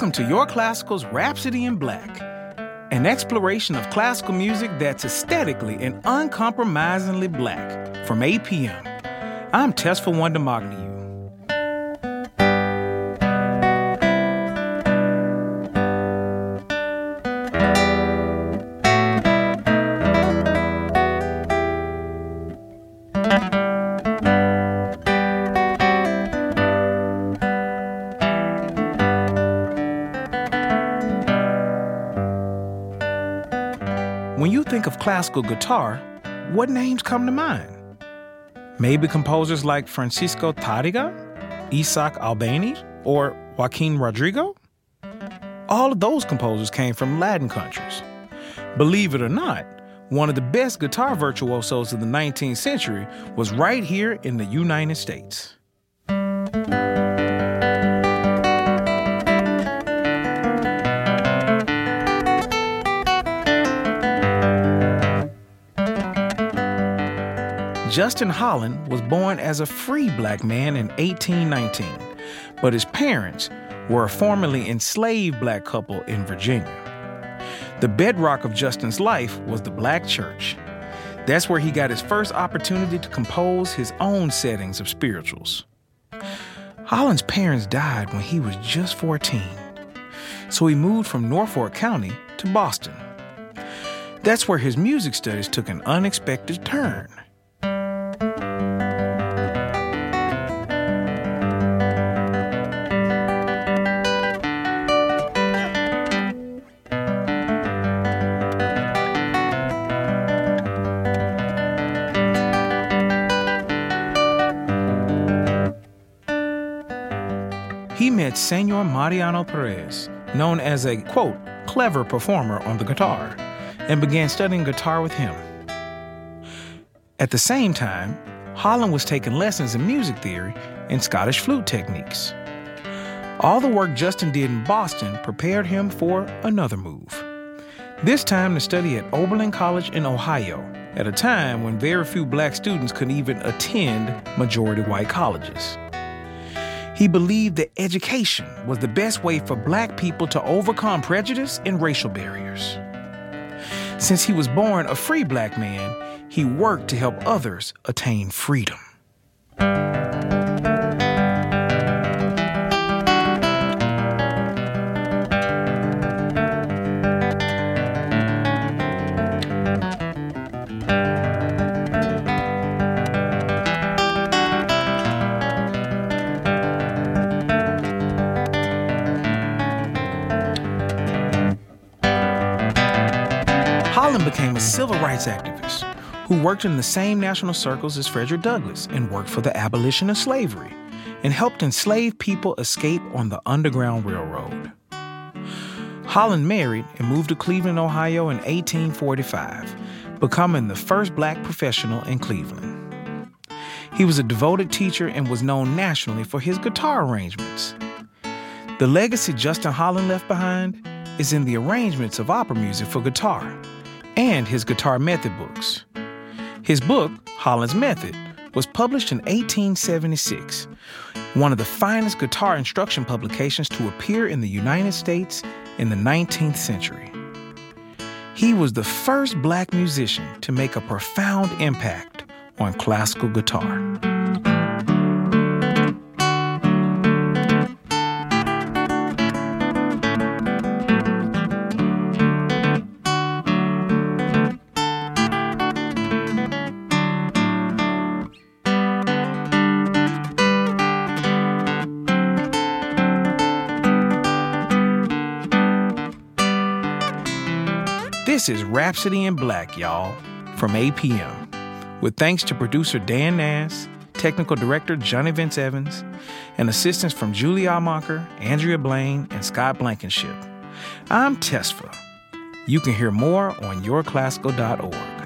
Welcome to Your Classical's Rhapsody in Black, an exploration of classical music that's aesthetically and uncompromisingly black from APM. I'm Tesfa Wondemagegnehu. When you think of classical guitar, what names come to mind? Maybe composers like Francisco Tárrega, Isaac Albéniz, or Joaquin Rodrigo? All of those composers came from Latin countries. Believe it or not, one of the best guitar virtuosos of the 19th century was right here in the United States. Justin Holland was born as a free black man in 1819, but his parents were a formerly enslaved black couple in Virginia. The bedrock of Justin's life was the black church. That's where he got his first opportunity to compose his own settings of spirituals. Holland's parents died when he was just 14, so he moved from Norfolk County to Boston. That's where his music studies took an unexpected turn. He met Senor Mariano Perez, known as a, quote, clever performer on the guitar, and began studying guitar with him. At the same time, Holland was taking lessons in music theory and Scottish flute techniques. All the work Justin did in Boston prepared him for another move. This time to study at Oberlin College in Ohio, at a time when very few black students could even attend majority white colleges. He believed that education was the best way for black people to overcome prejudice and racial barriers. Since he was born a free black man, he worked to help others attain freedom. Became a civil rights activist who worked in the same national circles as Frederick Douglass and worked for the abolition of slavery and helped enslaved people escape on the Underground Railroad. Holland married and moved to Cleveland, Ohio in 1845, becoming the first black professional in Cleveland. He was a devoted teacher and was known nationally for his guitar arrangements. The legacy Justin Holland left behind is in the arrangements of opera music for guitar and his guitar method books. His book, Holland's Method, was published in 1876, one of the finest guitar instruction publications to appear in the United States in the 19th century. He was the first black musician to make a profound impact on classical guitar. This is Rhapsody in Black, y'all, from APM. With thanks to producer Dan Nass, technical director Johnny Vince Evans, and assistance from Julie Amacher, Andrea Blaine, and Scott Blankenship. I'm Tesfa. You can hear more on yourclassical.org.